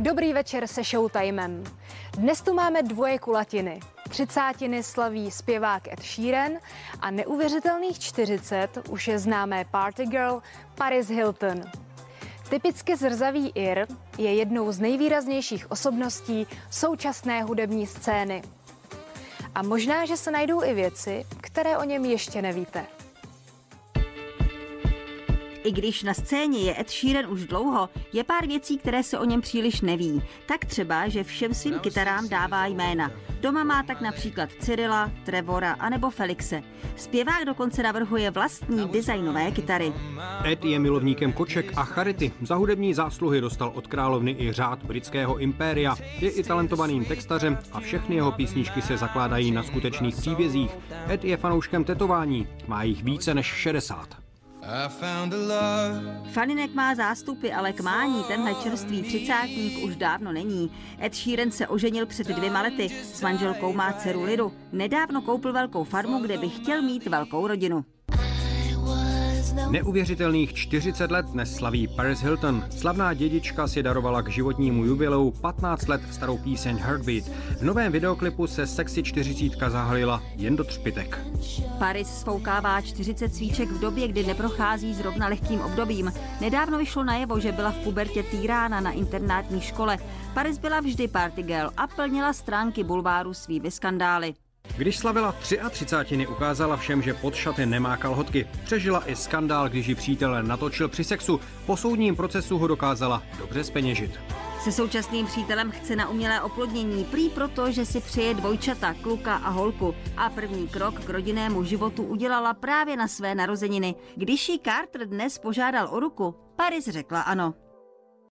Dobrý večer se Showtimem. Dnes tu máme dvoje kulatiny. Třicátiny slaví zpěvák Ed Sheeran a neuvěřitelných 40 už je známé party girl Paris Hilton. Typicky zrzavý Ir je jednou z nejvýraznějších osobností současné hudební scény. A možná, že se najdou i věci, které o něm ještě nevíte. I když na scéně je Ed Sheeran už dlouho, je pár věcí, které se o něm příliš neví. Tak třeba, že všem svým kytarám dává jména. Doma má tak například Cyrila, Trevora anebo Felixe. Zpěvák dokonce navrhuje vlastní designové kytary. Ed je milovníkem koček a charity. Za hudební zásluhy dostal od královny i řád britského impéria. Je i talentovaným textařem a všechny jeho písničky se zakládají na skutečných příbězích. Ed je fanouškem tetování, má jich více než 60. Faninek má zástupy, ale k mání tenhle čerstvý třicátník už dávno není. Ed Sheeran se oženil před dvěma lety. S manželkou má dceru Lidu. Nedávno koupil velkou farmu, kde by chtěl mít velkou rodinu. Neuvěřitelných 40 let dnes slaví Paris Hilton. Slavná dědička si darovala k životnímu jubileu 15 let starou píseň Heartbeat. V novém videoklipu se sexy 40 zahalila jen do třpitek. Paris sfoukává 40 svíček v době, kdy neprochází zrovna lehkým obdobím. Nedávno vyšlo najevo, že byla v pubertě týrána na internátní škole. Paris byla vždy party girl a plnila stránky bulváru svými skandály. Když slavila 33, ukázala všem, že pod šaty nemá kalhotky. Přežila i skandál, když ji přítel natočil při sexu. Po soudním procesu ho dokázala dobře speněžit. Se současným přítelem chce na umělé oplodnění, prý proto, že si přeje dvojčata, kluka a holku. A první krok k rodinnému životu udělala právě na své narozeniny. Když ji Carter dnes požádal o ruku, Paris řekla ano.